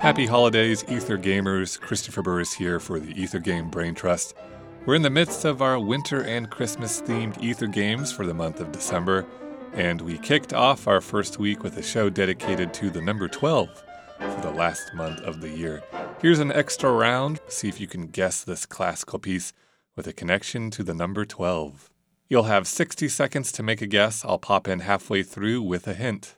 Happy holidays, Ether gamers. Christopher Burris here for the Ether Game Brain Trust. We're in the midst of our winter and Christmas themed Ether games for the month of December, and we kicked off our first week with a show dedicated to the number 12 for the last month of the year. Here's an extra round. See if you can guess this classical piece with a connection to the number 12. You'll have 60 seconds to make a guess. I'll pop in halfway through with a hint.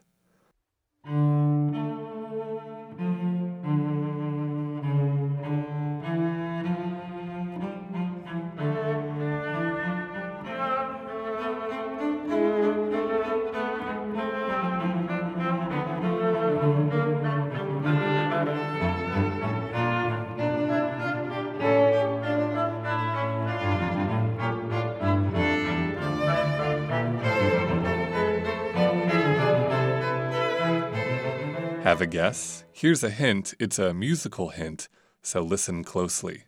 Have a guess? Here's a hint. It's a musical hint, so listen closely.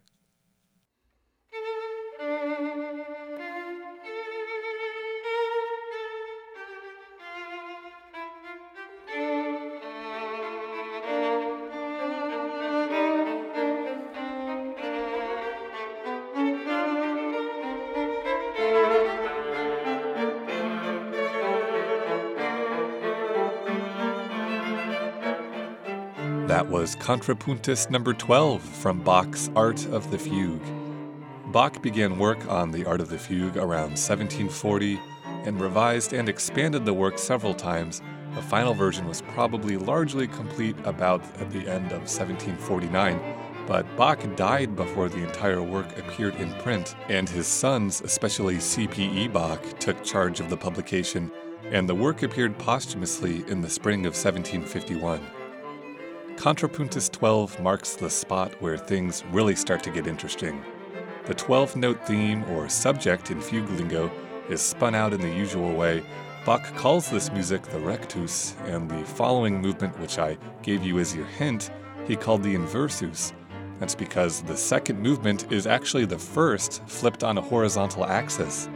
That was Contrapunctus number 12 from Bach's Art of the Fugue. Bach began work on the Art of the Fugue around 1740 and revised and expanded the work several times. The final version was probably largely complete about at the end of 1749, but Bach died before the entire work appeared in print, and his sons, especially C.P.E. Bach, took charge of the publication, and the work appeared posthumously in the spring of 1751. Contrapunctus 12 marks the spot where things really start to get interesting. The 12 note theme or subject in fugue lingo is spun out in the usual way. Bach calls this music the rectus, and the following movement, which I gave you as your hint, he called the inversus. That's because the second movement is actually the first flipped on a horizontal axis.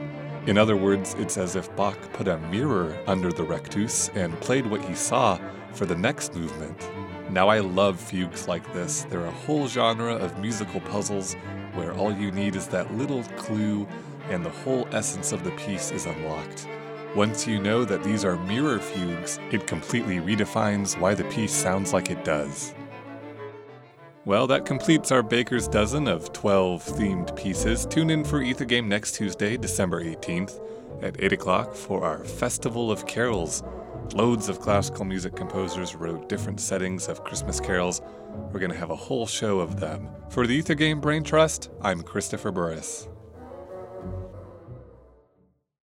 In other words, it's as if Bach put a mirror under the rectus and played what he saw for the next movement. Now, I love fugues like this. They're a whole genre of musical puzzles where all you need is that little clue and the whole essence of the piece is unlocked. Once you know that these are mirror fugues, it completely redefines why the piece sounds like it does. Well, that completes our Baker's Dozen of 12 themed pieces. Tune in for Ether Game next Tuesday, December 18th at 8 o'clock for our Festival of Carols. Loads of classical music composers wrote different settings of Christmas carols. We're going to have a whole show of them. For the Ether Game Brain Trust, I'm Christopher Burris.